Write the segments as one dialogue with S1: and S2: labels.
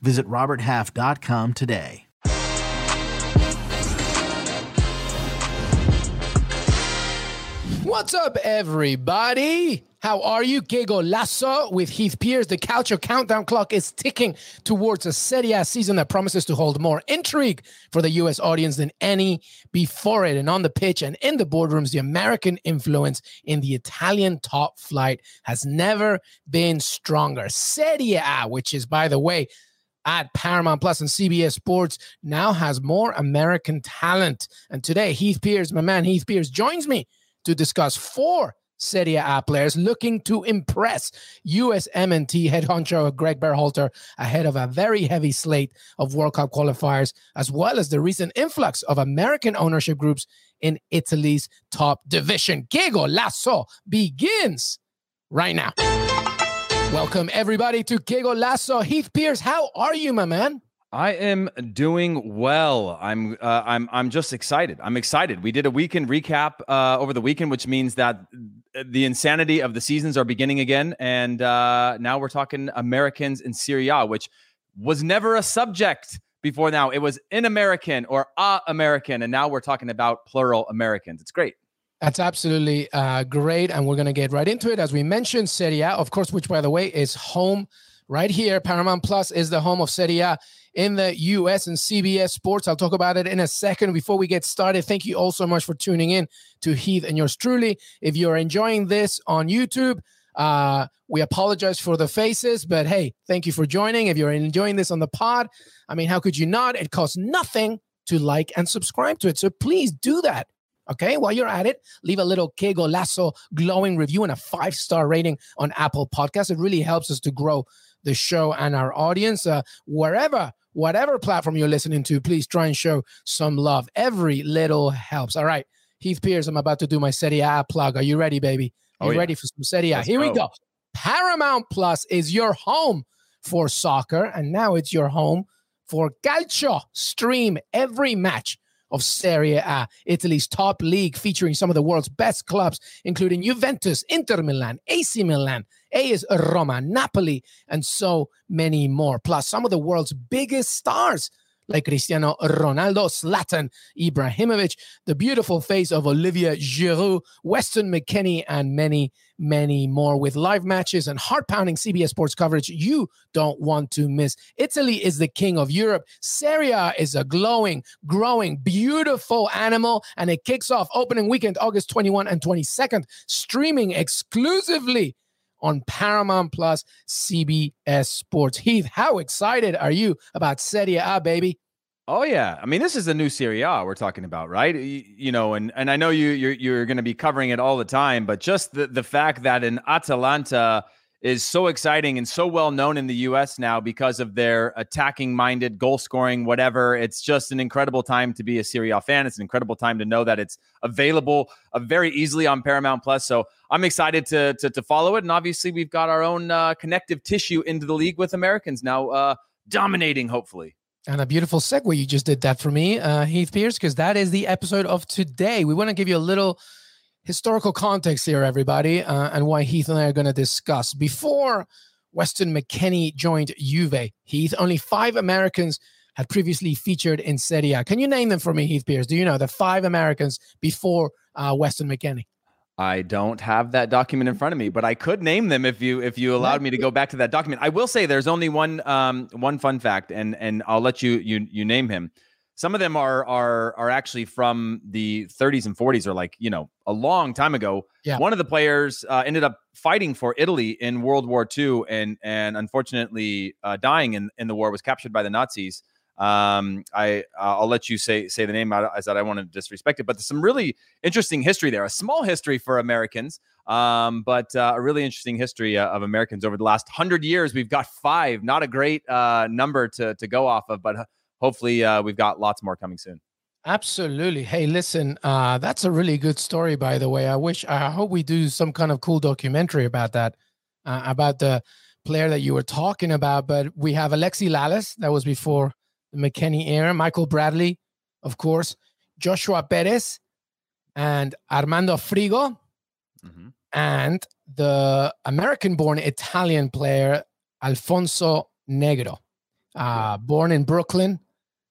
S1: Visit RobertHalf.com today.
S2: What's up, everybody? How are you? Que Golazo with Heath Pearce. The Calcio countdown clock is ticking towards a Serie A season that promises to hold more intrigue for the U.S. audience than any before it. And on the pitch and in the boardrooms, the American influence in the Italian top flight has never been stronger. Serie A, which is, by the way, at Paramount Plus and CBS Sports now has more American talent. And today, Heath Pearce, my man Heath Pearce, joins me to discuss four Serie A players looking to impress US MNT head honcho Gregg Berhalter ahead of a very heavy slate of World Cup qualifiers, as well as the recent influx of American ownership groups in Italy's top division. Que Golazo begins right now. Welcome everybody to Que Golazo. Heath Pearce, how are you, my man?
S3: I am doing well. I'm uh, I'm I'm just excited. I'm excited. We did a weekend recap uh, over the weekend, which means that the insanity of the seasons are beginning again, and uh, now we're talking Americans in Serie A, which was never a subject before. Now it was in American or a American, and now we're talking about plural Americans. It's great.
S2: That's absolutely uh, great. And we're going to get right into it. As we mentioned, Serie A, of course, which, by the way, is home right here. Paramount Plus is the home of Serie A in the US and CBS Sports. I'll talk about it in a second. Before we get started, thank you all so much for tuning in to Heath and yours truly. If you're enjoying this on YouTube, uh, we apologize for the faces, but hey, thank you for joining. If you're enjoying this on the pod, I mean, how could you not? It costs nothing to like and subscribe to it. So please do that. Okay, while you're at it, leave a little Que Golazo glowing review and a five star rating on Apple Podcasts. It really helps us to grow the show and our audience. Uh, wherever, whatever platform you're listening to, please try and show some love. Every little helps. All right, Heath Pearce, I'm about to do my Serie A plug. Are you ready, baby? Are oh, you yeah. ready for some Serie A? Let's Here go. we go. Paramount Plus is your home for soccer, and now it's your home for Calcio. Stream every match of Serie A, Italy's top league, featuring some of the world's best clubs, including Juventus, Inter Milan, AC Milan, AS Roma, Napoli, and so many more. Plus, some of the world's biggest stars like Cristiano Ronaldo, Zlatan Ibrahimovic, the beautiful face of Olivier Giroud, Weston McKennie, and many, many more with live matches and heart pounding CBS Sports coverage you don't want to miss. Italy is the king of Europe. Serie A is a glowing, growing, beautiful animal, and it kicks off opening weekend, August 21 and 22nd, streaming exclusively on Paramount Plus CBS Sports. Heath, how excited are you about Serie A, baby?
S3: Oh yeah, I mean this is a new Serie A we're talking about, right? You, you know, and and I know you you're you're going to be covering it all the time, but just the the fact that an Atalanta is so exciting and so well known in the US now because of their attacking minded, goal scoring, whatever. It's just an incredible time to be a Serie A fan. It's an incredible time to know that it's available uh, very easily on Paramount Plus. So I'm excited to, to, to follow it. And obviously, we've got our own uh, connective tissue into the league with Americans now uh, dominating, hopefully.
S2: And a beautiful segue you just did that for me, uh, Heath Pearce, because that is the episode of today. We want to give you a little historical context here, everybody, uh, and why Heath and I are going to discuss. Before Weston McKennie joined Juve, Heath, only five Americans had previously featured in Serie A. Can you name them for me, Heath Pearce? Do you know the five Americans before uh, Weston McKennie?
S3: I don't have that document in front of me, but I could name them if you if you allowed me to go back to that document. I will say there's only one um, one fun fact, and and I'll let you you you name him some of them are are are actually from the 30s and 40s or like you know a long time ago yeah. one of the players uh, ended up fighting for italy in world war ii and and unfortunately uh, dying in, in the war was captured by the nazis um, I uh, I'll let you say say the name as that I want to disrespect it, but there's some really interesting history there. A small history for Americans, um, but uh, a really interesting history uh, of Americans over the last hundred years. We've got five, not a great uh, number to to go off of, but hopefully uh, we've got lots more coming soon.
S2: Absolutely. Hey, listen, uh, that's a really good story, by the way. I wish, I hope we do some kind of cool documentary about that, uh, about the player that you were talking about. But we have Alexi Lalas, that was before the McKennie era, Michael Bradley, of course, Joshua Perez, and Armando Frigo, mm-hmm. and the American born Italian player, Alfonso Negro, uh, born in Brooklyn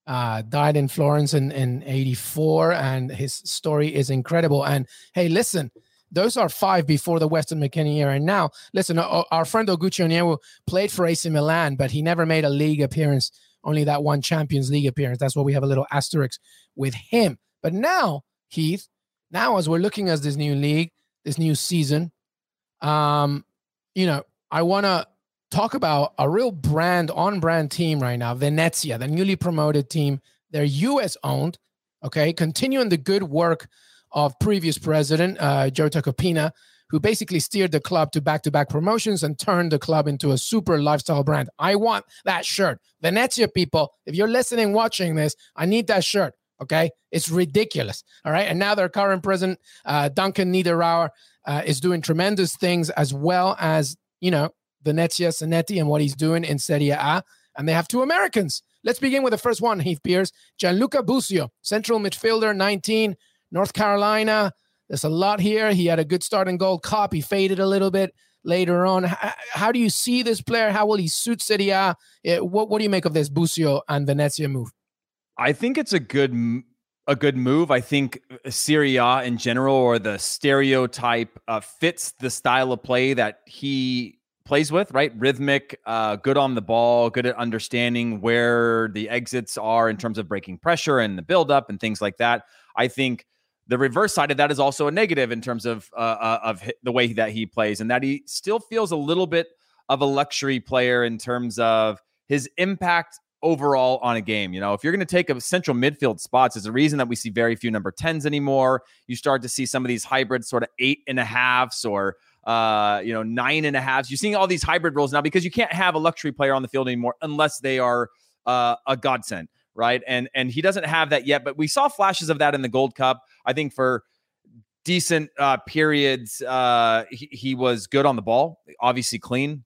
S2: uh, died in Florence in, in 84, and his story is incredible. And hey, listen, those are five before the Weston McKennie era. And now, listen, our, our friend Oguchi Onyewu played for AC Milan, but he never made a league appearance, only that one Champions League appearance. That's why we have a little asterisk with him. But now, Heath, now as we're looking at this new league, this new season, um, you know, I want to talk about a real brand on brand team right now, Venezia, the newly promoted team. They're US owned, okay, continuing the good work of previous president uh, Joe Tacopina, who basically steered the club to back to back promotions and turned the club into a super lifestyle brand. I want that shirt. Venezia people, if you're listening, watching this, I need that shirt. Okay. It's ridiculous. All right. And now their current president, uh, Duncan Niederauer, uh, is doing tremendous things as well as, you know, Venezia Zanetti and what he's doing in Serie A. And they have two Americans. Let's begin with the first one, Heath Pearce. Gianluca Busio, central midfielder, 19, North Carolina. There's a lot here. He had a good start in Gold. Cup. He faded a little bit later on. How, do you see this player? How will he suit Serie A? What, what do you make of this Busio and Venezia move?
S3: I think it's a good a good move. I think Serie A in general, or the stereotype, uh, fits the style of play that he plays with, right? Rhythmic, uh, good on the ball, good at understanding where the exits are in terms of breaking pressure and the buildup and things like that. I think the reverse side of that is also a negative in terms of uh, uh of the way that he plays, and that he still feels a little bit of a luxury player in terms of his impact overall on a game. You know, if you're going to take a central midfield spots, there's a reason that we see very few number 10s anymore. You start to see some of these hybrid sort of eight and a halves or uh, you know, nine and a. You're seeing all these hybrid roles now because you can't have a luxury player on the field anymore unless they are uh, a godsend, right? And and he doesn't have that yet, but we saw flashes of that in the Gold Cup. I think for decent uh, periods, uh, he, he was good on the ball, obviously clean.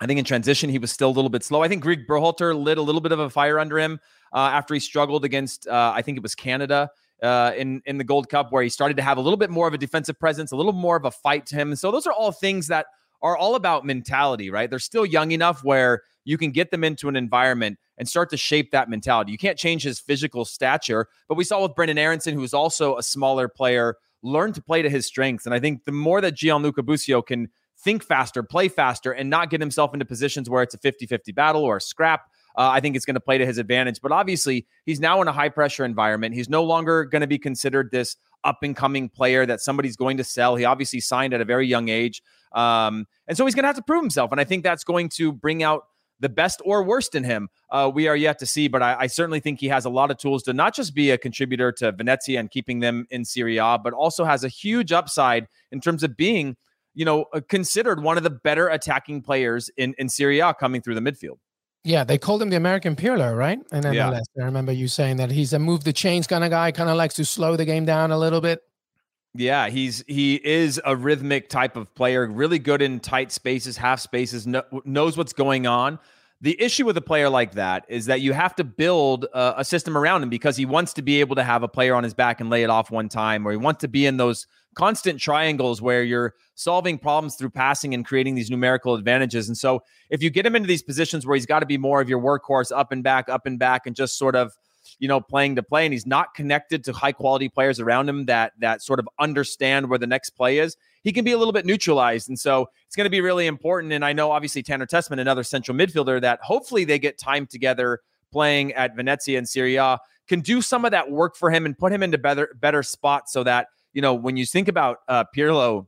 S3: I think in transition he was still a little bit slow. I think Gregg Berhalter lit a little bit of a fire under him uh, after he struggled against, uh, I think it was Canada uh, in in the Gold Cup, where he started to have a little bit more of a defensive presence, a little more of a fight to him. And so those are all things that are all about mentality, right? They're still young enough where you can get them into an environment and start to shape that mentality. You can't change his physical stature, but we saw with Brenden Aaronson, who's also a smaller player, learn to play to his strengths. And I think the more that Gianluca Busio can think faster, play faster, and not get himself into positions where it's a 50 50 battle or a scrap, uh, I think it's going to play to his advantage. But obviously, he's now in a high pressure environment. He's no longer going to be considered this up and coming player that somebody's going to sell. He obviously signed at a very young age. Um, and so he's going to have to prove himself. And I think that's going to bring out the best or worst in him. Uh, we are yet to see, but I, I, certainly think he has a lot of tools to not just be a contributor to Venezia and keeping them in Serie A, but also has a huge upside in terms of being, you know, considered one of the better attacking players in, in Serie A coming through the midfield.
S2: Yeah, they called him the American Pirlo, right? And MLS. Yeah. I remember you saying that he's a move the chains kind of guy, kind of likes to slow the game down a little bit.
S3: Yeah, he's he is a rhythmic type of player, really good in tight spaces, half spaces, knows what's going on. The issue with a player like that is that you have to build a, a system around him because he wants to be able to have a player on his back and lay it off one time, or he wants to be in those constant triangles where you're solving problems through passing and creating these numerical advantages. And so if you get him into these positions where he's got to be more of your workhorse up and back, up and back, and just sort of you know playing to play and he's not connected to high quality players around him that that sort of understand where the next play is he can be a little bit neutralized. And so it's going to be really important. And i know obviously tanner tessmann another central midfielder that hopefully they get time together playing at venezia and Serie A can do some of that work for him and put him into better better spots so that you know, when you think about uh, Pirlo,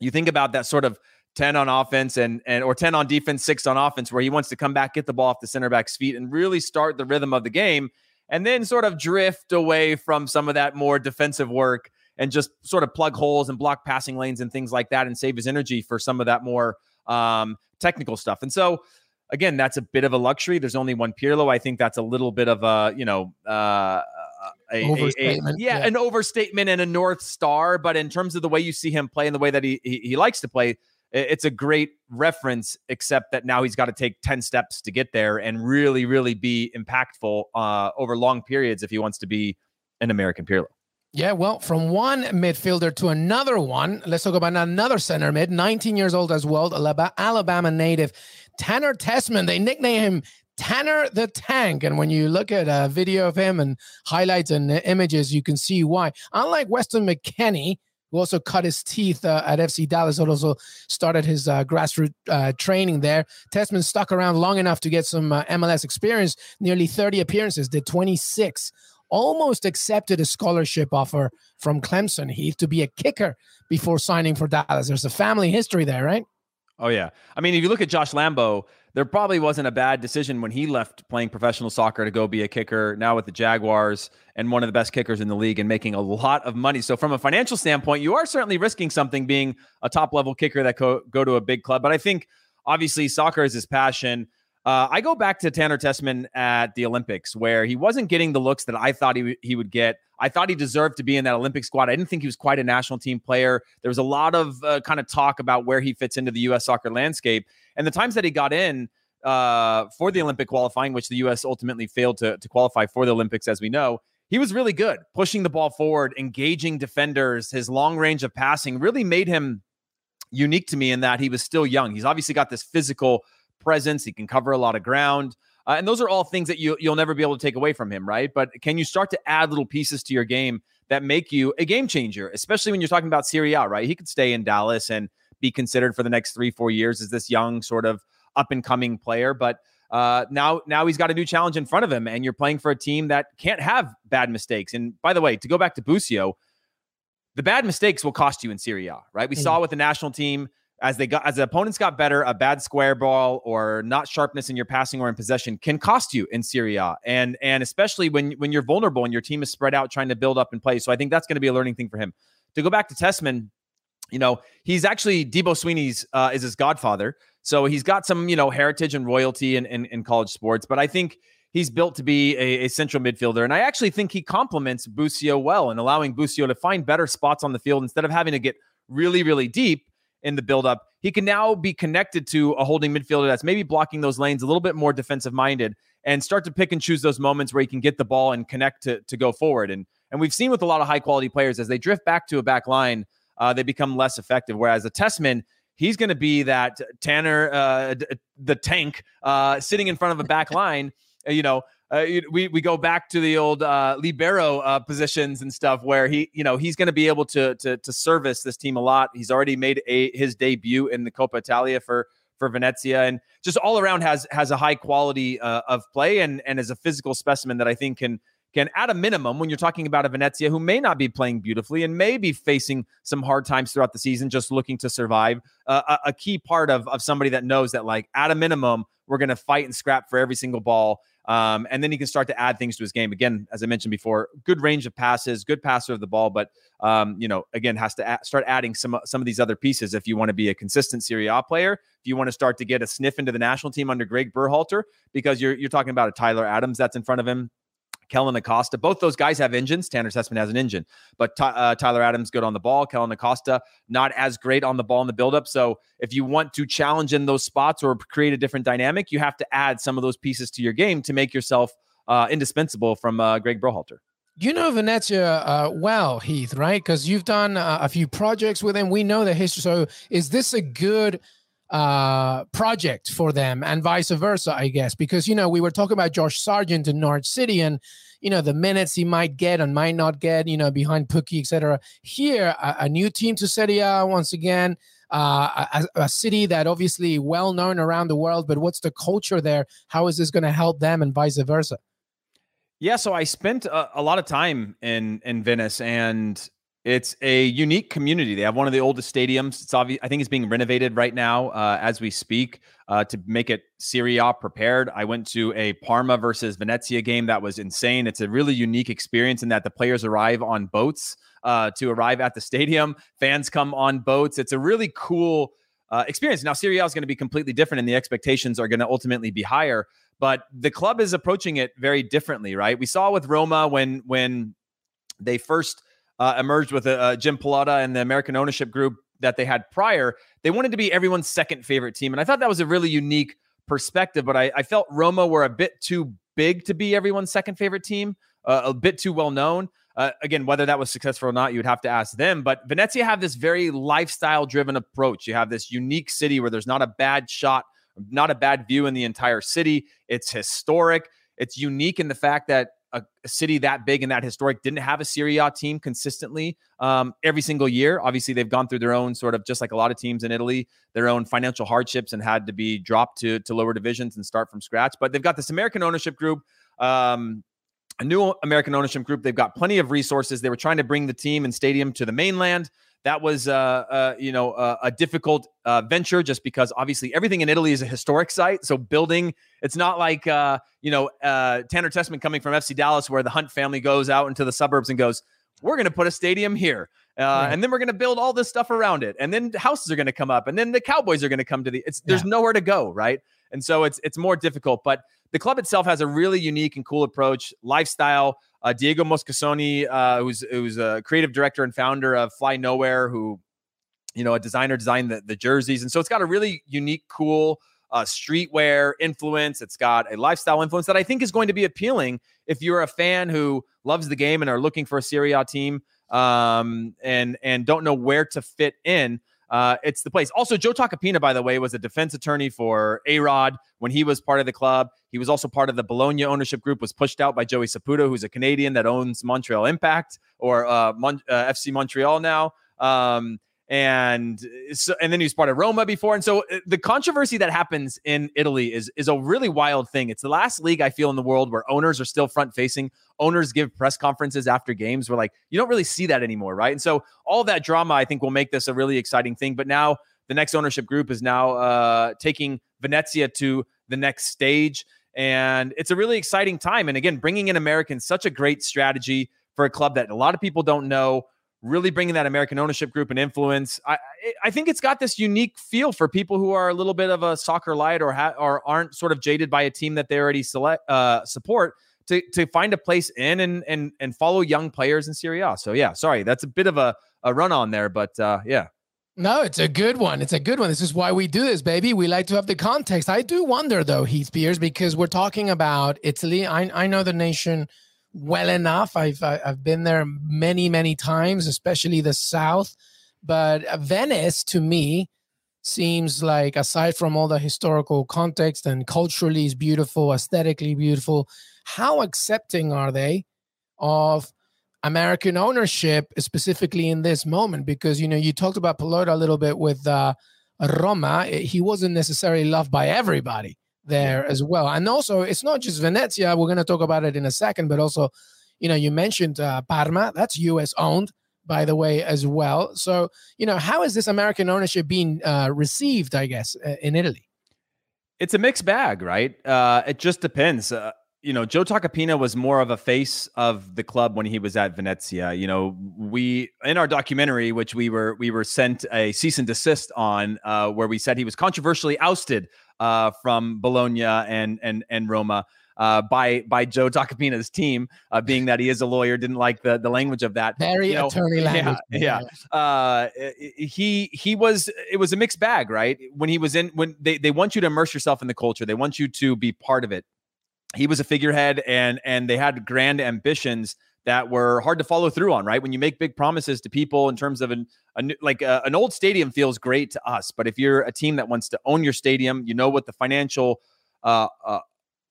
S3: you think about that sort of 10 on offense and and or 10 on defense, six on offense, where he wants to come back, get the ball off the center back's feet, and really start the rhythm of the game, and then sort of drift away from some of that more defensive work and just sort of plug holes and block passing lanes and things like that, and save his energy for some of that more um, technical stuff. And so again, that's a bit of a luxury. There's only one Pirlo. I think that's a little bit of a, you know, uh, a. A, a, yeah, yeah, an overstatement and a north star. But in terms of the way you see him play and the way that he, he, he likes to play, it's a great reference. Except that now he's got to take ten steps to get there and really, really be impactful uh, over long periods if he wants to be an American Pirlo.
S2: Yeah, well, from one midfielder to another one, let's talk about another center mid, 19 years old as well, Alabama native Tanner Tessmann. They nickname him Tanner the Tank. And when you look at a video of him and highlights and images, you can see why. Unlike Weston McKennie, who also cut his teeth uh, at FC Dallas, but also started his uh, grassroots uh, training there. Tessmann stuck around long enough to get some uh, MLS experience, nearly 30 appearances, did 26 almost accepted a scholarship offer from Clemson, Heath, to be a kicker before signing for Dallas. There's a family history there, right?
S3: Oh, yeah. I mean, if you look at Josh Lambo, there probably wasn't a bad decision when he left playing professional soccer to go be a kicker now with the Jaguars and one of the best kickers in the league and making a lot of money. So, from a financial standpoint, you are certainly risking something being a top level kicker that co- go to a big club. But I think obviously soccer is his passion. Uh, I go back to Tanner Tessmann at the Olympics, where he wasn't getting the looks that I thought he, w- he would get. I thought he deserved to be in that Olympic squad. I didn't think he was quite a national team player. There was a lot of uh, kind of talk about where he fits into the U.S. soccer landscape. And the times that he got in uh, for the Olympic qualifying, which the U.S. ultimately failed to, to qualify for the Olympics, as we know, he was really good, pushing the ball forward, engaging defenders. His long range of passing really made him unique to me in that he was still young. He's obviously got this physical presence. He can cover a lot of ground. Uh, and those are all things that you, you'll never be able to take away from him, right? But can you start to add little pieces to your game that make you a game changer, especially when you're talking about Serie A, right? He could stay in Dallas and be considered for the next three, four years as this young sort of up and coming player. But uh, now, now he's got a new challenge in front of him, and you're playing for a team that can't have bad mistakes. And by the way, to go back to Busio, the bad mistakes will cost you in Serie A, right? We mm-hmm. saw with the national team as they got as the opponents got better, a bad square ball or not sharpness in your passing or in possession can cost you in Serie A, And and especially when when you're vulnerable and your team is spread out trying to build up and play. So I think that's going to be a learning thing for him. To go back to Tessmann, you know, he's actually Dabo Swinney's uh, is his godfather. So he's got some, you know, heritage and royalty in, in, in college sports, but I think he's built to be a, a, central midfielder. And I actually think he complements Busio well and allowing Busio to find better spots on the field instead of having to get really, really deep in the buildup. He can now be connected to a holding midfielder that's maybe blocking those lanes a little bit more defensive minded and start to pick and choose those moments where he can get the ball and connect to, to go forward. And and we've seen with a lot of high quality players as they drift back to a back line, uh, they become less effective. Whereas a Tessmann, he's going to be that Tanner, uh, the tank, uh, sitting in front of a back line. You know, uh, we we go back to the old uh, libero uh, positions and stuff where he you know he's going to be able to to to service this team a lot. He's already made a his debut in the Coppa Italia for for Venezia and just all around has has a high quality uh, of play and and is a physical specimen that I think can can at a minimum when you're talking about a Venezia who may not be playing beautifully and may be facing some hard times throughout the season just looking to survive uh, a, a key part of of somebody that knows that like at a minimum we're going to fight and scrap for every single ball um, and then he can start to add things to his game. Again, as I mentioned before, good range of passes, good passer of the ball, but um, you know, again, has to start adding some some of these other pieces if you want to be a consistent Serie A player. If you want to start to get a sniff into the national team under Gregg Berhalter, because you're you're talking about a Tyler Adams that's in front of him. Kellyn Acosta. Both those guys have engines. Tanner Tessmann has an engine, but uh, Tyler Adams good on the ball. Kellyn Acosta not as great on the ball in the buildup. So if you want to challenge in those spots or create a different dynamic, you have to add some of those pieces to your game to make yourself uh, indispensable from uh, Gregg Berhalter.
S2: You know Venezia uh, well, Heath, right? Because you've done uh, a few projects with him. We know the history. So, is this a good uh, project for them and vice versa, I guess, because, you know, we were talking about Josh Sargent in Norwich City and, you know, the minutes he might get and might not get, you know, behind Pukki, etc. Here, a, a, new team to Serie once again, uh, a, a, city that obviously well known around the world, but what's the culture there? How is this going to help them and vice versa?
S3: Yeah, so I spent a, a lot of time in in Venice, and it's a unique community. They have one of the oldest stadiums. It's obvious. I think it's being renovated right now uh, as we speak uh, to make it Serie A prepared. I went to a Parma versus Venezia game that was insane. It's a really unique experience in that the players arrive on boats uh, to arrive at the stadium. Fans come on boats. It's a really cool uh, experience. Now, Serie A is going to be completely different, and the expectations are going to ultimately be higher. But the club is approaching it very differently, right? We saw with Roma when when they first uh, emerged with uh, Jim Pallotta and the American ownership group that they had prior. They wanted to be everyone's second favorite team, and I thought that was a really unique perspective. But I, I felt Roma were a bit too big to be everyone's second favorite team, uh, a bit too well known. Uh, again, whether that was successful or not, you would have to ask them. But Venezia have this very lifestyle driven approach. You have this unique city where there's not a bad shot, not a bad view in the entire city. It's historic. It's unique in the fact that a, a city that big and that historic didn't have a Serie A team consistently um, every single year. Obviously, they've gone through their own sort of just like a lot of teams in Italy, their own financial hardships and had to be dropped to to lower divisions and start from scratch. But they've got this American ownership group. Um, a new American ownership group. They've got plenty of resources. They were trying to bring the team and stadium to the mainland. That was, uh, uh, you know, uh, a difficult uh, venture just because obviously everything in Italy is a historic site. So building, it's not like, uh, you know, uh, Tanner Tessmann coming from FC Dallas, where the Hunt family goes out into the suburbs and goes, "We're going to put a stadium here." Uh, and then we're going to build all this stuff around it, and then houses are going to come up, and then the Cowboys are going to come to the. It's there's yeah. nowhere to go, right? And so it's it's more difficult. But the club itself has a really unique and cool approach, lifestyle. Uh, Diego Moscasoni, uh, who's who's a creative director and founder of Fly Nowhere, who you know a designer designed the, the jerseys, and so it's got a really unique, cool uh, streetwear influence. It's got a lifestyle influence that I think is going to be appealing if you're a fan who loves the game and are looking for a Serie A team um, and and don't know where to fit in uh, it's the place. Also, Joe Tacopina, by the way, was a defense attorney for A Rod when he was part of the club. He was also part of the Bologna ownership group, was pushed out by Joey Saputo, who's a Canadian that owns Montreal Impact or uh, Mon- uh, FC Montreal now. Um, and so, and then he was part of Roma before. And so uh, the controversy that happens in Italy is is a really wild thing. It's the last league I feel in the world where owners are still front facing. Owners give press conferences after games. We're like, you don't really see that anymore, right? And so all that drama, I think, will make this a really exciting thing. But now the next ownership group is now uh, taking Venezia to the next stage, and it's a really exciting time. And again, bringing in Americans, such a great strategy for a club that a lot of people don't know really bringing that American ownership group and influence. I I think it's got this unique feel for people who are a little bit of a soccer light or ha- or aren't sort of jaded by a team that they already select uh, support to to find a place in and and and follow young players in Serie A. So yeah, sorry, that's a bit of a a run on there, but uh, yeah.
S2: No, it's a good one. It's a good one. This is why we do this, baby. We like to have the context. I do wonder though, Heath Pearce, because we're talking about Italy. I I know the nation well enough. I've I've been there many many times, especially the south. But Venice to me seems like aside from all the historical context and culturally is beautiful, aesthetically beautiful, how accepting are they of American ownership, specifically in this moment? Because you know you talked about Pallotta a little bit with uh, Roma. He wasn't necessarily loved by everybody there as well. And also, it's not just Venezia. We're going to talk about it in a second, but also, you know, you mentioned uh, Parma. That's U.S. owned, by the way, as well. So, you know, how is this American ownership being uh, received? I guess uh, in Italy.
S3: It's a mixed bag, right? Uh, it just depends. Uh, you know, Joe Tacopina was more of a face of the club when he was at Venezia. You know, we in our documentary, which we were we were sent a cease and desist on, uh, where we said he was controversially ousted uh, from Bologna and and and Roma. Uh, by by Joe Tacopina's team, uh, being that he is a lawyer, didn't like the the language of that.
S2: Very you know, attorney language.
S3: Yeah, yeah. Uh, he he was it was a mixed bag, right? When he was in when they they want you to immerse yourself in the culture, they want you to be part of it. He was a figurehead, and and they had grand ambitions that were hard to follow through on, right? When you make big promises to people in terms of an a, like a, an old stadium feels great to us, but if you're a team that wants to own your stadium, you know what the financial uh, uh,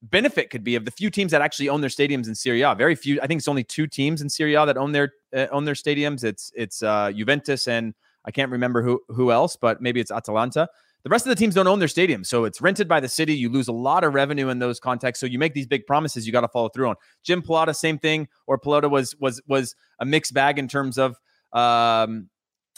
S3: benefit could be of the few teams that actually own their stadiums in Serie A. Very few. I think it's only two teams in Serie A that own their uh, own their stadiums. It's it's uh, Juventus and I can't remember who who else, but maybe it's Atalanta. The rest of the teams don't own their stadium, so it's rented by the city. You lose a lot of revenue in those contexts. So you make these big promises, you got to follow through on. Jim Pallotta, same thing. Or Pallotta was was was a mixed bag in terms of um,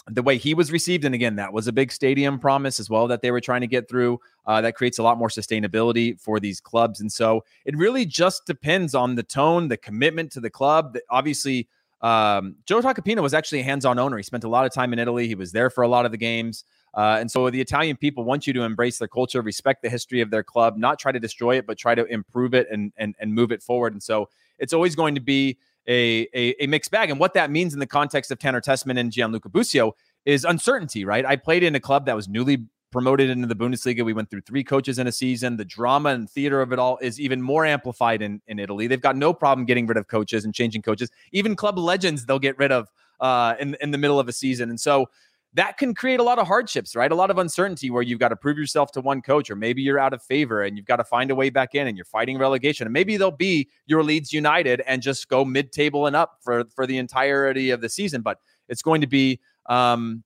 S3: the way he was received. And again, that was a big stadium promise as well that they were trying to get through. Uh, that creates a lot more sustainability for these clubs. And so it really just depends on the tone, the commitment to the club. That obviously, um, Joe Tacopina was actually a hands-on owner. He spent a lot of time in Italy. He was there for a lot of the games. Uh, and so the Italian people want you to embrace their culture, respect the history of their club, not try to destroy it, but try to improve it and and and move it forward. And so it's always going to be a, a, a mixed bag. And what that means in the context of Tanner Tessmann and Gianluca Busio is uncertainty, right? I played in a club that was newly promoted into the Bundesliga. We went through three coaches in a season. The drama and theater of it all is even more amplified in, in Italy. They've got no problem getting rid of coaches and changing coaches. Even club legends they'll get rid of uh, in, in the middle of a season. And so that can create a lot of hardships, right? A lot of uncertainty where you've got to prove yourself to one coach, or maybe you're out of favor and you've got to find a way back in and you're fighting relegation. And maybe they'll be your Leeds United and just go mid table and up for, for the entirety of the season. But it's going to be um,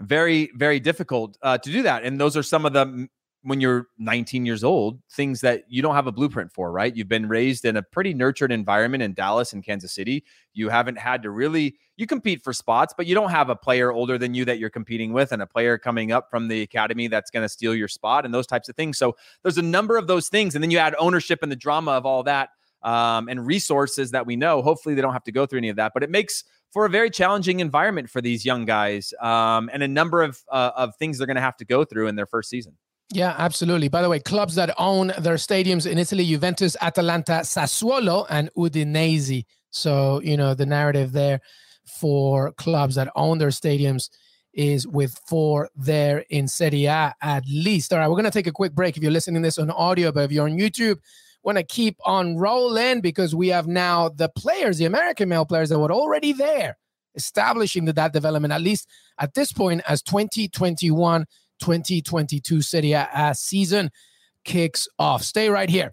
S3: very, very difficult uh, to do that. And those are some of the when you're 19 years old, things that you don't have a blueprint for, right? You've been raised in a pretty nurtured environment in Dallas and Kansas City. You haven't had to really you compete for spots, but you don't have a player older than you that you're competing with and a player coming up from the academy that's going to steal your spot and those types of things. So there's a number of those things and then you add ownership and the drama of all that um, and resources that we know. Hopefully they don't have to go through any of that, but it makes for a very challenging environment for these young guys um, and a number of uh, of things they're going to have to go through in their first season.
S2: Yeah, absolutely. By the way, clubs that own their stadiums in Italy Juventus, Atalanta, Sassuolo, and Udinese. So, you know, the narrative there for clubs that own their stadiums is with four there in Serie A at least. All right, we're going to take a quick break if you're listening this on audio, but if you're on YouTube, want to keep on rolling because we have now the players, the American male players that were already there, establishing the that development, at least at this point, as 2021 2022 Serie A season kicks off. Stay right here.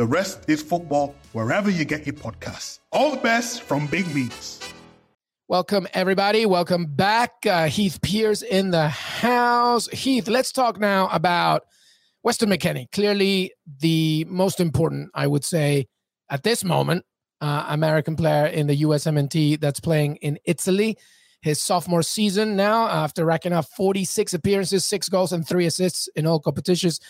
S4: The Rest is Football wherever you get your podcasts. All the best from Big Meats.
S2: Welcome, everybody. Welcome back. Uh, Heath Pearce in the house. Heath, let's talk now about Weston McKennie. Clearly, the most important, I would say, at this moment, uh, American player in the USMNT that's playing in Italy. His sophomore season now, after racking up 46 appearances, six goals, and three assists in all competitions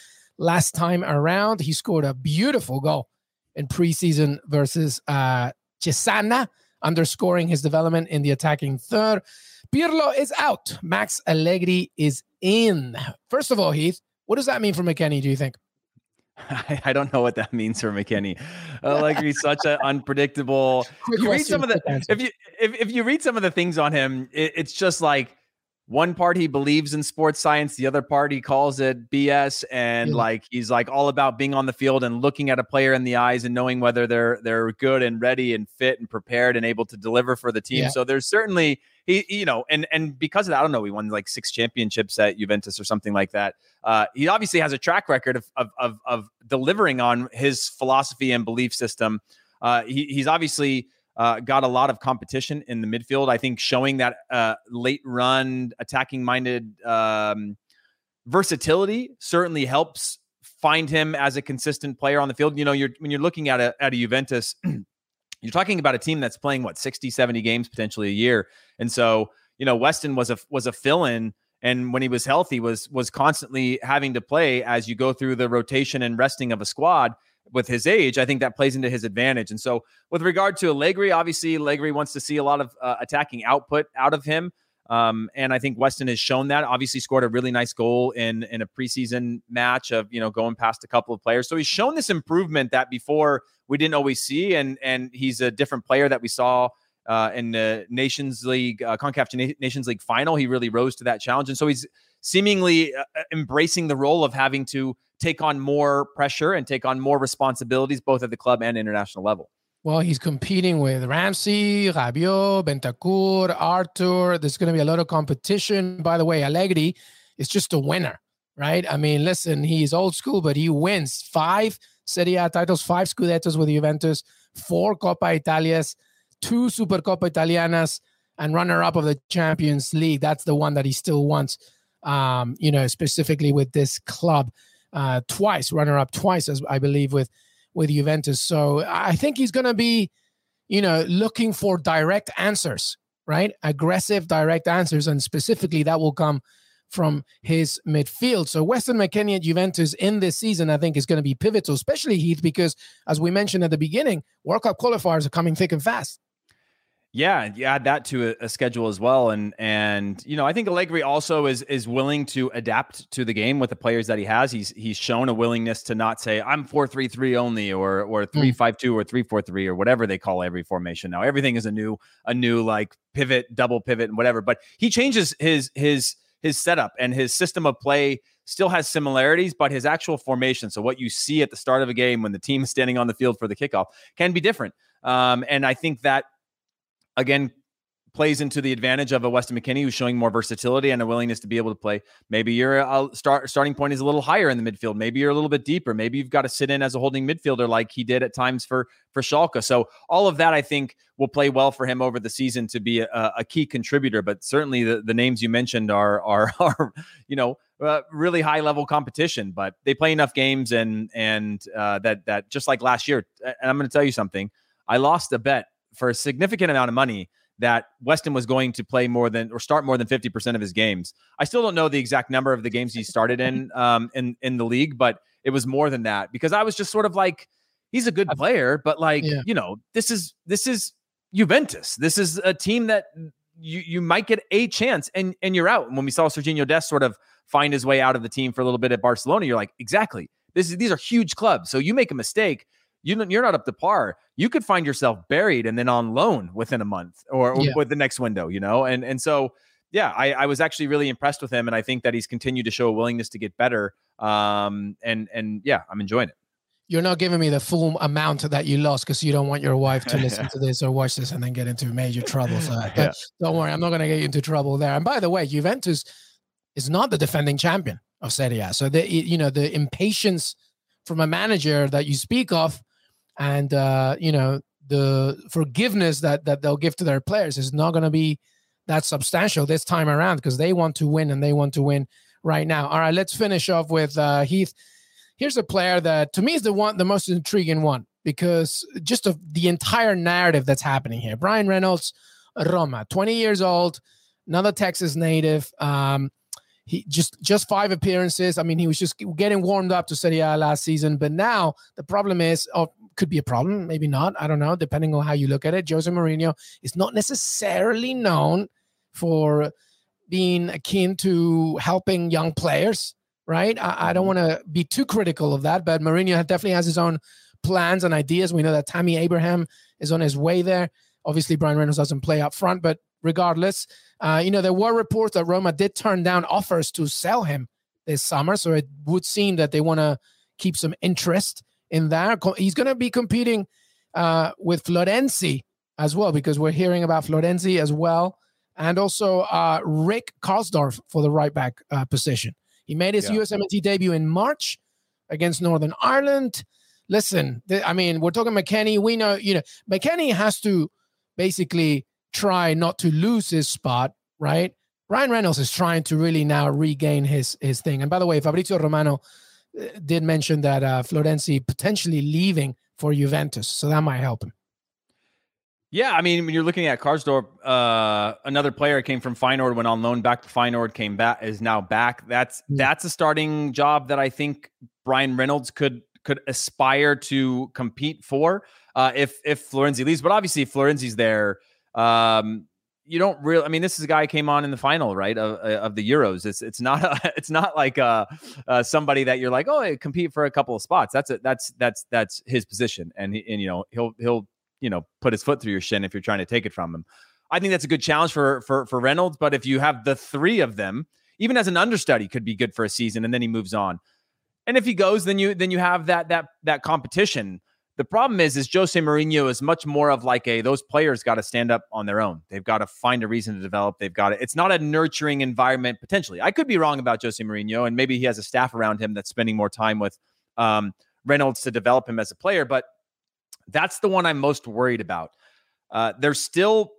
S2: last time around. He scored a beautiful goal in preseason versus uh, Cesena, underscoring his development in the attacking third. Pirlo is out. Max Allegri is in. First of all, Heath, what does that mean for McKennie, do you think?
S3: I, I don't know what that means for McKennie. Allegri's such an unpredictable.
S2: Quick
S3: you read some of the if you if, if you read some of the things on him, it, it's just like one part he believes in sports science, the other part he calls it BS, and
S2: Yeah.
S3: like he's like all about being on the field and looking at a player in the eyes and knowing whether they're they're good and ready and fit and prepared and able to deliver for the team.
S2: Yeah.
S3: So there's certainly he you know and and because of that, I don't know, he won like six championships at Juventus or something like that. Uh, he obviously has a track record of of of, of delivering on his philosophy and belief system. Uh, he, he's obviously uh, got a lot of competition in the midfield. I think showing that uh, late run, attacking minded um, versatility certainly helps find him as a consistent player on the field. You know, you're when you're looking at a at a Juventus, you're talking about a team that's playing what 60, 70 games potentially a year. And so, you know, Weston was a was a fill-in and when he was healthy was was constantly having to play as you go through the rotation and resting of a squad with his age, I think that plays into his advantage. And so, with regard to Allegri, obviously Allegri wants to see a lot of uh, attacking output out of him. Um, and I think Weston has shown that. Obviously, scored a really nice goal in in a preseason match of you know going past a couple of players. So he's shown this improvement that before we didn't always see, and and he's a different player that we saw uh, in the Nations League, uh, CONCACAF Nations League final. He really rose to that challenge, and so he's seemingly uh, uh, embracing the role of having to take on more pressure and take on more responsibilities, both at the club and international level.
S2: Well, he's competing with Ramsey, Rabiot, Bentancur, Arthur. There's going to be a lot of competition. By the way, Allegri is just a winner, right? I mean, listen, he's old school, but he wins five Serie A titles, five Scudettos with Juventus, four Coppa Italias, two Supercoppa Italianas, and runner-up of the Champions League. That's the one that he still wants. Um, you know, specifically with this club, uh, twice runner-up twice, as I believe with with Juventus. So I think he's going to be, you know, looking for direct answers, right? Aggressive direct answers, and specifically that will come from his midfield. So Weston McKennie at Juventus in this season, I think, is going to be pivotal, especially Heath, because as we mentioned at the beginning, World Cup qualifiers are coming thick and fast.
S3: Yeah, you add that to a, a, schedule as well, and and you know I think Allegri also is is willing to adapt to the game with the players that he has. He's he's shown a willingness to not say I'm four three three only or or hmm. three five two or three four three or whatever they call every formation now. Everything is a new a new like pivot, double pivot, and whatever. But he changes his his his setup and his system of play still has similarities, but his actual formation. So what you see at the start of a game when the team is standing on the field for the kickoff can be different. Um, and I think that again plays into the advantage of a Weston McKennie who's showing more versatility and a willingness to be able to play. Maybe your uh, start starting point is a little higher in the midfield. Maybe you're a little bit deeper. Maybe you've got to sit in as a holding midfielder like he did at times for for Schalke. So all of that I think will play well for him over the season to be a, a key contributor. But certainly the, the names you mentioned are are are you know uh, really high level competition. But they play enough games and and uh, that that just like last year. And I'm going to tell you something. I lost a bet for a significant amount of money that Weston was going to play more than or start more than 50% of his games. I still don't know the exact number of the games he started in um in in the league, but it was more than that because I was just sort of like he's a good player, but like, yeah. you know, this is this is Juventus. This is a team that you you might get a chance and and you're out. And when we saw Sergiño Dest sort of find his way out of the team for a little bit at Barcelona, you're like, exactly. This is these are huge clubs. So you make a mistake, you you're not up to par. You could find yourself buried and then on loan within a month or, or yeah. with the next window, you know. And and so yeah, I, I was actually really impressed with him, and I think that he's continued to show a willingness to get better. Um, and and yeah, I'm enjoying it.
S2: You're not giving me the full amount that you lost because you don't want your wife to listen to this or watch this and then get into major trouble. So yeah. don't worry, I'm not going to get you into trouble there. And by the way, Juventus is not the defending champion of Serie A, so the you know the impatience from a manager that you speak of and uh, you know the forgiveness that that they'll give to their players is not going to be that substantial this time around because they want to win and they want to win right now. All right, let's finish off with uh, Heath. Here's a player that to me is the one, the most intriguing one because just of the entire narrative that's happening here. Bryan Reynolds, Roma, 20 years old, another Texas native. Um, he just just five appearances. I mean, he was just getting warmed up to Serie A last season, but now the problem is, oh, could be a problem, maybe not. I don't know, depending on how you look at it. Jose Mourinho is not necessarily known for being akin to helping young players, right? I, I don't mm-hmm. want to be too critical of that, but Mourinho definitely has his own plans and ideas. We know that Tammy Abraham is on his way there. Obviously, Bryan Reynolds doesn't play up front, but regardless, uh, you know, there were reports that Roma did turn down offers to sell him this summer. So it would seem that they want to keep some interest in that. He's going to be competing uh, with Florenzi as well because we're hearing about Florenzi as well, and also uh, Rick Karsdorp for the right back uh, position. He made his yeah. USMNT debut in March against Northern Ireland. Listen, th- I mean, we're talking McKennie. We know, you know, McKennie has to basically try not to lose his spot, right? Ryan Reynolds is trying to really now regain his his thing. And by the way, Fabrizio Romano did mention that uh, Florenzi potentially leaving for Juventus, so that might help him.
S3: Yeah, I mean, when you're looking at Karsdorp, uh, another player came from Feyenoord, went on loan back to Feyenoord, came back, is now back. That's yeah. that's a starting job that I think Bryan Reynolds could could aspire to compete for uh, if if Florenzi leaves. But obviously, if Florenzi's there, um, you don't really. I mean, this is a guy came on in the final, right, of, uh, of the Euros. It's it's not a, it's not like uh, uh, somebody that you're like, oh, compete for a couple of spots. That's. That's that's that's his position, and and you know he'll he'll you know put his foot through your shin if you're trying to take it from him. I think that's a good challenge for for for Reynolds. But if you have the three of them, even as an understudy, could be good for a season, and then he moves on. And if he goes, then you then you have that that that competition. The problem is, is Jose Mourinho is much more of like a those players got to stand up on their own. They've got to find a reason to develop. They've got to. It's not a nurturing environment potentially. I could be wrong about Jose Mourinho, and maybe he has a staff around him that's spending more time with um, Reynolds to develop him as a player. But that's the one I'm most worried about. Uh, there's still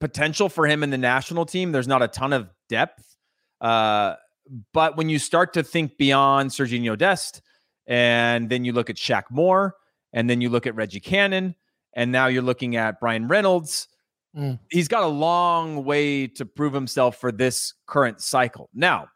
S3: potential for him in the national team. There's not a ton of depth. Uh, but when you start to think beyond Serginho Dest, and then you look at Shaq Moore, and then you look at Reggie Cannon, and now you're looking at Bryan Reynolds. Mm. He's got a long way to prove himself for this current cycle. Now,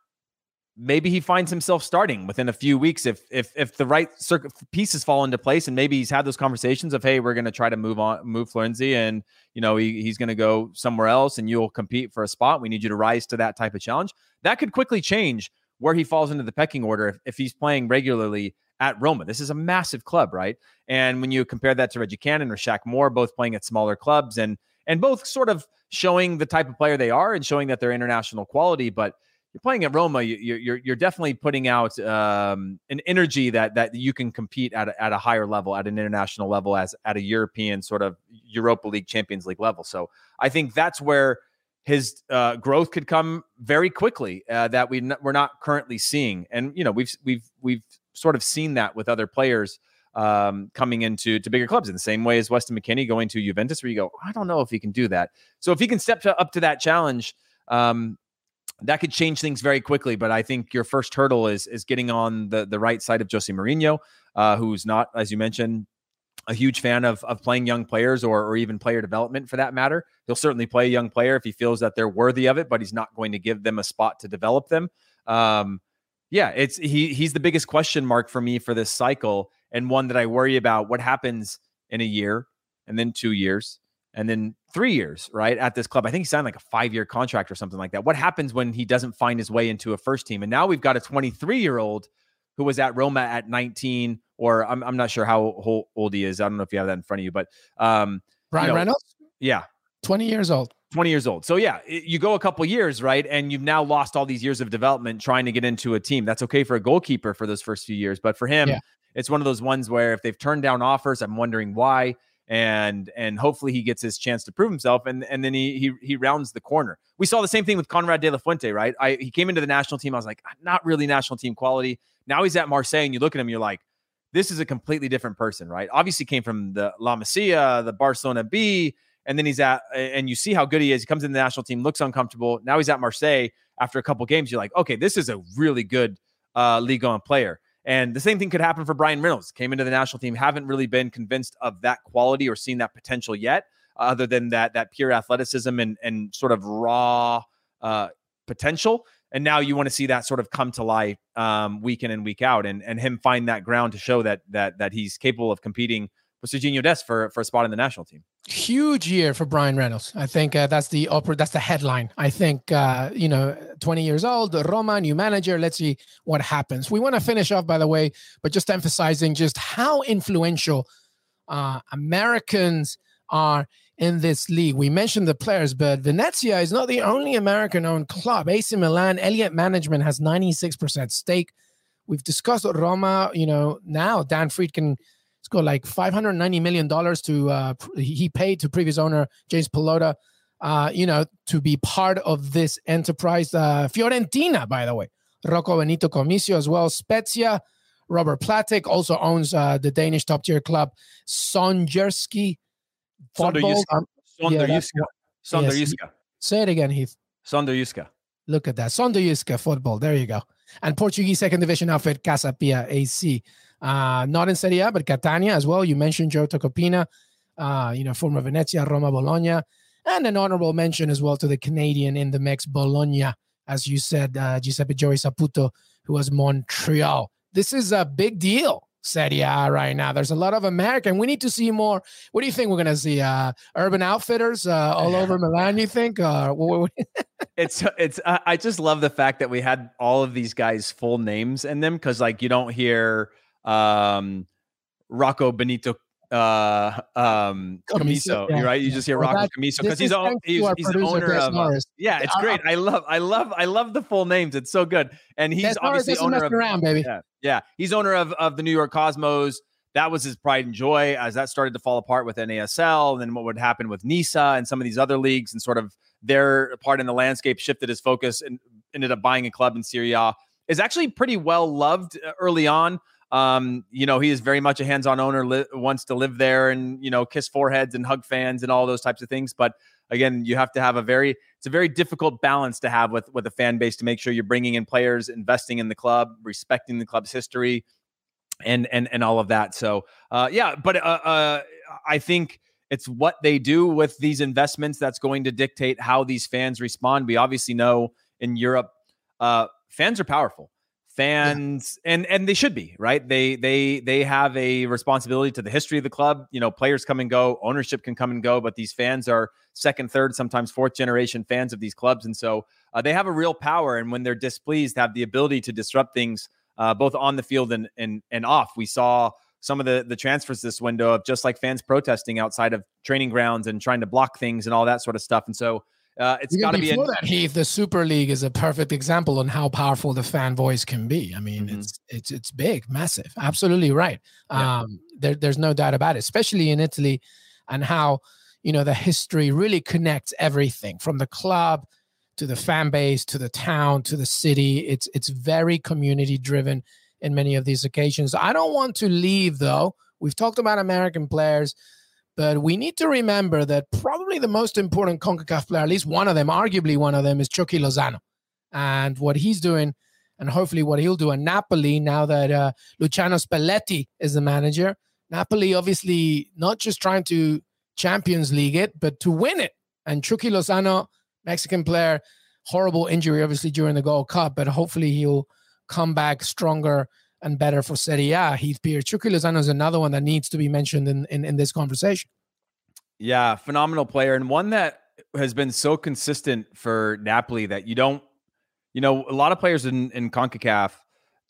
S3: maybe he finds himself starting within a few weeks if if if the right circuit pieces fall into place and maybe he's had those conversations of hey we're going to try to move on move Florenzi and you know he, he's going to go somewhere else and you'll compete for a spot we need you to rise to that type of challenge that could quickly change where he falls into the pecking order if, if he's playing regularly at Roma. This is a massive club, right? And when you compare that to Reggie Cannon or Shaq Moore, both playing at smaller clubs and and both sort of showing the type of player they are and showing that they're international quality, but you're playing at Roma, you, are you're, you're definitely putting out um, an energy that that you can compete at a, at a higher level, at an international level, as at a European sort of Europa League, Champions League level. So I think that's where his uh, growth could come very quickly uh, that we n- we're not currently seeing, and you know we've we've we've sort of seen that with other players um, coming into to bigger clubs in the same way as Weston McKennie going to Juventus, where you go, I don't know if he can do that. So if he can step to, up to that challenge, um, that could change things very quickly. But I think your first hurdle is is getting on the the right side of Jose Mourinho, uh, who's not, as you mentioned, a huge fan of of playing young players or or even player development for that matter. He'll certainly play a young player if he feels that they're worthy of it, but he's not going to give them a spot to develop them. Um, yeah, it's he he's the biggest question mark for me for this cycle and one that I worry about what happens in a year and then 2 years and then three years, right, at this club. I think he signed like a five year contract or something like that. What happens when he doesn't find his way into a first team? And now we've got a 23 year old who was at Roma at 19, or I'm, I'm not sure how old he is. I don't know if you have that in front of you, but um,
S2: Bryan you know, Reynolds?
S3: Yeah.
S2: 20 years old.
S3: 20 years old. So yeah, you go a couple years, right? And you've now lost all these years of development trying to get into a team. That's okay for a goalkeeper for those first few years, but for him, yeah. it's one of those ones where if they've turned down offers, I'm wondering why and and hopefully he gets his chance to prove himself and and then he he he rounds the corner. We saw the same thing with Konrad de la Fuente, right? I he came into the national team. I was like, ah, not really national team quality. Now he's at Marseille, and you look at him, you're like, this is a completely different person, right? Obviously came from the La Masia, the Barcelona B, and then he's at and you see how good he is. He comes in the national team, looks uncomfortable. Now he's at Marseille after a couple games. You're like, okay, this is a really good uh, Ligue 1 player. And the same thing could happen for Bryan Reynolds. Came into the national team, haven't really been convinced of that quality or seen that potential yet, other than that that pure athleticism and and sort of raw uh, potential. And now you want to see that sort of come to life um, week in and week out, and and him find that ground to show that that that he's capable of competing with Sergiño Dest for for a spot in the national team.
S2: Huge year for Bryan Reynolds. I think uh, that's the upper that's the headline. I think uh, you know, 20 years old, Roma, new manager. Let's see what happens. We want to finish off, by the way, but just emphasizing just how influential uh, Americans are in this league. We mentioned the players, but Venezia is not the only American-owned club. AC Milan, Elliott Management has 96% stake. We've discussed Roma. You know, now Dan Friedkin got like 590 million dollars to uh, he paid to previous owner James Pallotta, uh, you know, to be part of this enterprise. Uh, Fiorentina, by the way, Rocco Benito Commisso as well. Spezia, Robert Platek also owns uh, the Danish top tier club Sonjerski.
S3: Sonderjyska. Sonderjyska.
S2: Say it again, Heath.
S3: Sonderjyska.
S2: Look at that. Sonderjyska football. There you go. And Portuguese second division outfit Casa Pia AC uh, not in Serie A, but Catania as well. You mentioned Joe Tacopina, uh, you know, former Venezia, Roma, Bologna, and an honorable mention as well to the Canadian in the mix, Bologna, as you said, uh, Giuseppe Joey Saputo, who was Montreal. This is a big deal. Serie A right now. There's a lot of American. We need to see more. What do you think we're going to see? Uh, Urban Outfitters uh, all over Milan. You think? Uh,
S3: it's it's. I just love the fact that we had all of these guys' full names in them because like you don't hear um, Rocco Benito uh um Commisso, yeah. right? You just hear well, Rocco Commisso because he's, all, he's, he's the owner of uh, yeah, it's great. I love I love I love the full names. It's so good. And he's obviously owner of
S2: around, baby.
S3: Yeah, yeah, he's owner of of the New York Cosmos. That was his pride and joy as that started to fall apart with NASL, and then what would happen with NISA and some of these other leagues, and sort of their part in the landscape shifted his focus and ended up buying a club in Serie A Is actually pretty well loved uh, early on. Um, you know, he is very much a hands-on owner, li- wants to live there and you know kiss foreheads and hug fans and all those types of things. But again, you have to have a very it's a very difficult balance to have with with a fan base to make sure you're bringing in players, investing in the club, respecting the club's history, and and and all of that. So uh, yeah, but uh, uh, I think it's what they do with these investments that's going to dictate how these fans respond. We obviously know in Europe, uh, fans are powerful fans yeah. and and they should be right? They they they have a responsibility to the history of the club. You know players come and go ownership can come and go but these fans are second third sometimes fourth generation fans of these clubs. And so uh, they have a real power and when they're displeased have the ability to disrupt things uh, both on the field and and and off. We saw some of the the transfers this window of just like fans protesting outside of training grounds and trying to block things and all that sort of stuff. And so uh, it's got to be
S2: before that. Heath, the Super League is a perfect example on how powerful the fan voice can be. I mean, mm-hmm. it's it's it's big, massive. Absolutely right. Yeah. Um, there, there's no doubt about it, especially in Italy, and how you know the history really connects everything from the club to the fan base to the town to the city. It's it's very community driven in many of these occasions. I don't want to leave though. We've talked about American players but we need to remember that probably the most important CONCACAF player, at least one of them, arguably one of them, is Chucky Lozano. And what he's doing, and hopefully what he'll do at Napoli now that uh, Luciano Spalletti is the manager. Napoli, obviously, not just trying to Champions League it, but to win it. And Chucky Lozano, Mexican player, horrible injury, obviously, during the Gold Cup, but hopefully he'll come back stronger and better for Serie A. Heath. Chucky Lozano is another one that needs to be mentioned in, in, in this conversation.
S3: Yeah, phenomenal player and one that has been so consistent for Napoli that you don't, you know, a lot of players in, in CONCACAF,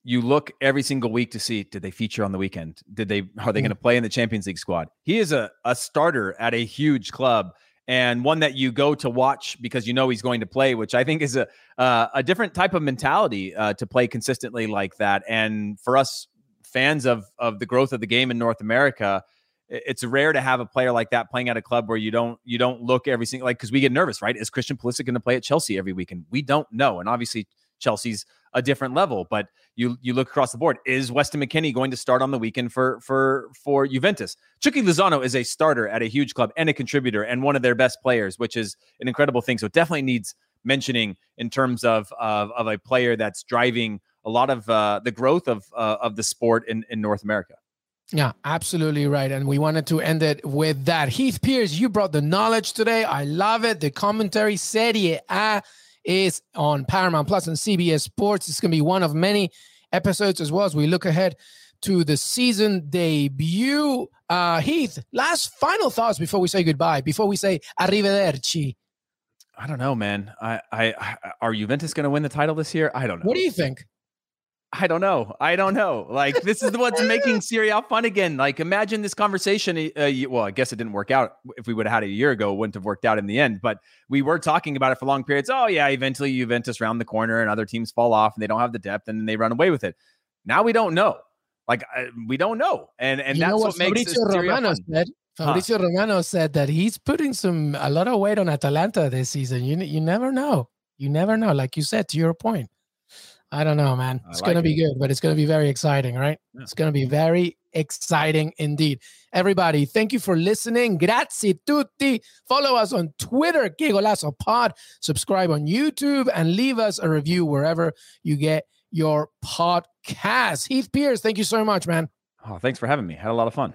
S3: you look every single week to see did they feature on the weekend? Did they are they mm. going to play in the Champions League squad? He is a, a starter at a huge club and one that you go to watch because you know he's going to play, which I think is a uh, a different type of mentality uh, to play consistently like that. And for us fans of of the growth of the game in North America, it's rare to have a player like that playing at a club where you don't you don't look every single like because we get nervous, right? Is Christian Pulisic going to play at Chelsea every weekend? We don't know, and obviously Chelsea's a different level. But you you look across the board. Is Weston McKennie going to start on the weekend for for for Juventus? Chucky Lozano is a starter at a huge club and a contributor and one of their best players, which is an incredible thing. So it definitely needs mentioning in terms of of, of a player that's driving a lot of uh, the growth of uh, of the sport in in North America.
S2: Yeah, absolutely right. And we wanted to end it with that. Heath Pearce, you brought the knowledge today. I love it. The commentary, Serie A is on Paramount Plus and CBS Sports. It's going to be one of many episodes as well as we look ahead to the season debut. Uh, Heath, last final thoughts before we say goodbye, before we say arrivederci.
S3: I don't know, man. I, I, I are Juventus going to win the title this year? I don't know.
S2: What do you think?
S3: I don't know. I don't know. Like this is what's making Serie A fun again. Like imagine this conversation. Uh, well, I guess it didn't work out. If we would have had it a year ago, it wouldn't have worked out in the end. But we were talking about it for long periods. Oh yeah, eventually Juventus round the corner and other teams fall off and they don't have the depth and they run away with it. Now we don't know. Like uh, we don't know, and and you that's what, what makes Fabrizio Romano
S2: said. Fabrizio huh. Romano said that he's putting some a lot of weight on Atalanta this season. You you never know. You never know. Like you said, to your point. I don't know, man. It's like going to be good, but it's going to be very exciting, right? Yeah. It's going to be very exciting indeed. Everybody, thank you for listening. Grazie tutti. Follow us on Twitter, Que Pod. Subscribe on YouTube and leave us a review wherever you get your podcast. Heath Pearce, thank you so much, man.
S3: Oh, thanks for having me. Had a lot of fun.